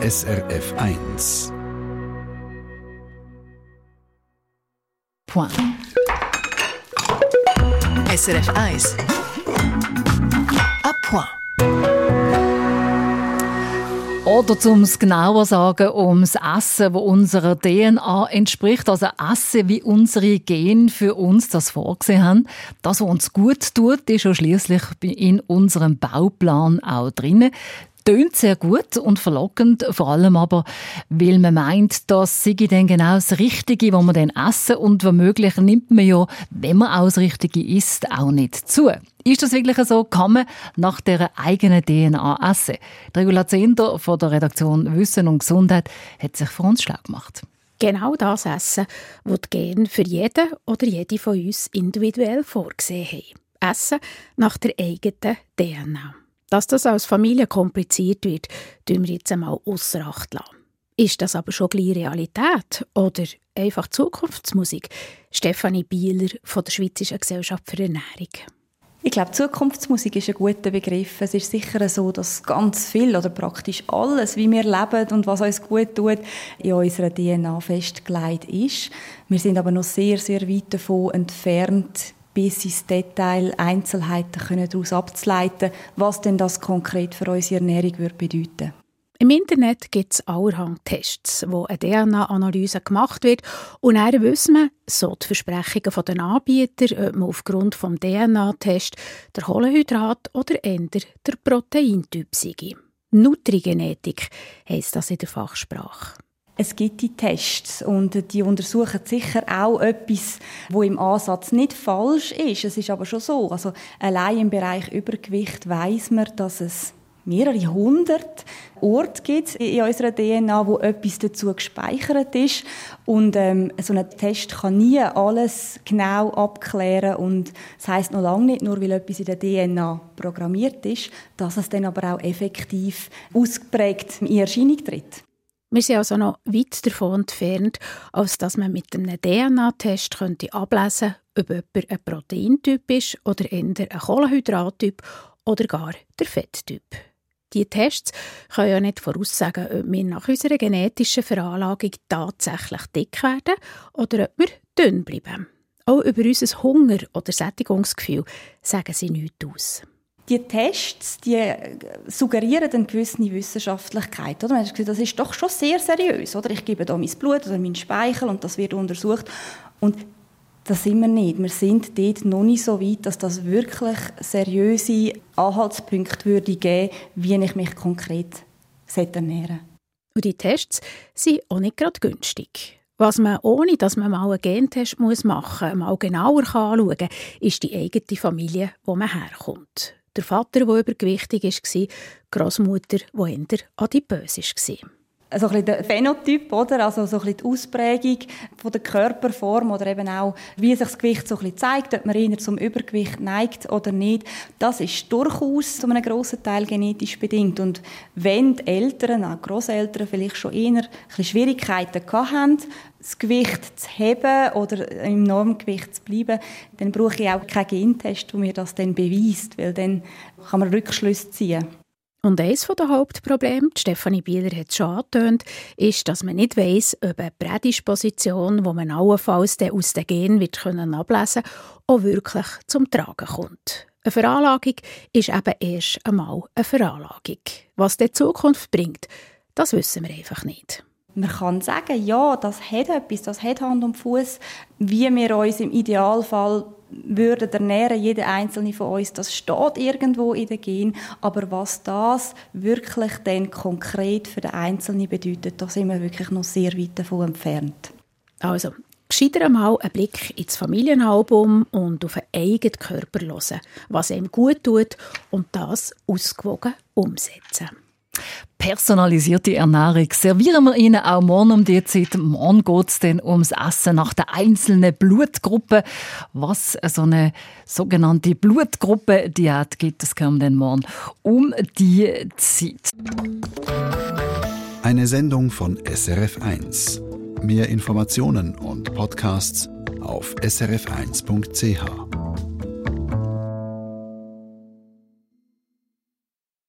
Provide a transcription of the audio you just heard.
SRF 1. Point. SRF 1. A point. Oder zum es genauer sagen, ums Essen, wo unserer DNA entspricht. Also Essen, wie unsere Gene für uns das vorgesehen haben. Das, was uns gut tut, ist schon schließlich in unserem Bauplan auch drin tönt sehr gut und verlockend, vor allem aber, weil man meint, das sei dann genau das Richtige, was man dann essen und womöglich nimmt man ja, wenn man auch das Richtige isst, auch nicht zu. Ist das wirklich so? Kann man nach der eigenen DNA essen? Der Regula Zender von der Redaktion Wissen und Gesundheit hat sich für uns schlau gemacht. Genau das essen, was die Gene für jeden oder jede von uns individuell vorgesehen haben. Essen nach der eigenen DNA. Dass das als Familie kompliziert wird, tun wir jetzt einmal ausser Acht. Ist das aber schon gleich Realität oder einfach Zukunftsmusik? Stefanie Bieler von der Schweizerischen Gesellschaft für Ernährung. Ich glaube, Zukunftsmusik ist ein guter Begriff. Es ist sicher so, dass ganz viel oder praktisch alles, wie wir leben und was uns gut tut, in unserer DNA festgelegt ist. Wir sind aber noch sehr, sehr weit davon entfernt, bis ins Detail Einzelheiten können daraus abzuleiten, was denn das konkret für unsere Ernährung würde bedeuten. Im Internet gibt es allerhand Tests, wo eine DNA-Analyse gemacht wird. Und dann wissen wir, so die Versprechungen der Anbieter, ob man aufgrund des DNA-Tests der Kohlenhydrat oder eher der Proteintyp sei. Nutrigenetik heisst das in der Fachsprache es gibt die Tests und die untersuchen sicher auch etwas, wo im Ansatz nicht falsch ist. Es ist aber schon so, also allein im Bereich Übergewicht weiß man, dass es mehrere hundert Orte gibt in unserer DNA, wo etwas dazu gespeichert ist. Und ähm, so ein Test kann nie alles genau abklären. Und das heißt noch lange nicht, nur weil etwas in der DNA programmiert ist, dass es dann aber auch effektiv ausgeprägt in Erscheinung tritt. Wir sind also noch weit davon entfernt, als dass man mit einem DNA-Test könnte ablesen könnte, ob jemand ein Proteintyp ist oder eher ein Kohlenhydrattyp oder gar der Fetttyp. Die Tests können ja nicht voraussagen, ob wir nach unserer genetischen Veranlagung tatsächlich dick werden oder ob wir dünn bleiben. Auch über unser Hunger- oder Sättigungsgefühl sagen sie nichts aus die Tests, die suggerieren eine gewisse Wissenschaftlichkeit. Oder? Man hat das ist doch schon sehr seriös. Oder? Ich gebe da mein Blut oder meinen Speichel und das wird untersucht. Und das sind wir nicht. Wir sind dort noch nicht so weit, dass das wirklich seriöse Anhaltspunkte würde geben, wie ich mich konkret ernähren Und die Tests sind auch nicht gerade günstig. Was man, ohne dass man mal einen Gentest machen muss, mal genauer anschauen kann, ist die eigene Familie, wo man herkommt der Vater, der übergewichtig war, die Großmutter, die eher adipös war so ein bisschen der Phänotyp, oder? Also so ein bisschen die Ausprägung von der Körperform oder eben auch, wie sich das Gewicht so ein bisschen zeigt, ob man eher zum Übergewicht neigt oder nicht. Das ist durchaus zu einem grossen Teil genetisch bedingt. Und wenn die Eltern, auch Grosseltern, vielleicht schon eher ein bisschen Schwierigkeiten hatten, das Gewicht zu heben oder im Normgewicht zu bleiben, dann brauche ich auch keinen Gentest, der mir das dann beweist, weil dann kann man Rückschlüsse ziehen. Und eines der Hauptprobleme, Stefanie Bieler hat es schon angetönt, ist, dass man nicht weiss, ob eine Prädisposition, die man allenfalls aus den Genen wird können ablesen auch wirklich zum Tragen kommt. Eine Veranlagung ist eben erst einmal eine Veranlagung. Was die Zukunft bringt, das wissen wir einfach nicht. Man kann sagen, ja, das hat etwas, das hat Hand und Fuß, wie wir uns im Idealfall würden ernähren, jeder einzelne von uns, das steht irgendwo in den Gen, aber was das wirklich dann konkret für den Einzelnen bedeutet, da sind wir wirklich noch sehr weit davon entfernt. Also, gescheiter einmal einen Blick ins Familienalbum und auf den eigenen Körper hören, was ihm gut tut und das ausgewogen umsetzen. Personalisierte Ernährung servieren wir Ihnen auch morgen um die Zeit. Morgen geht es dann ums Essen nach der einzelnen Blutgruppe. Was so eine sogenannte Blutgruppe-Diät gibt, das wir dann morgen um die Zeit. Eine Sendung von SRF1. Mehr Informationen und Podcasts auf srf1.ch.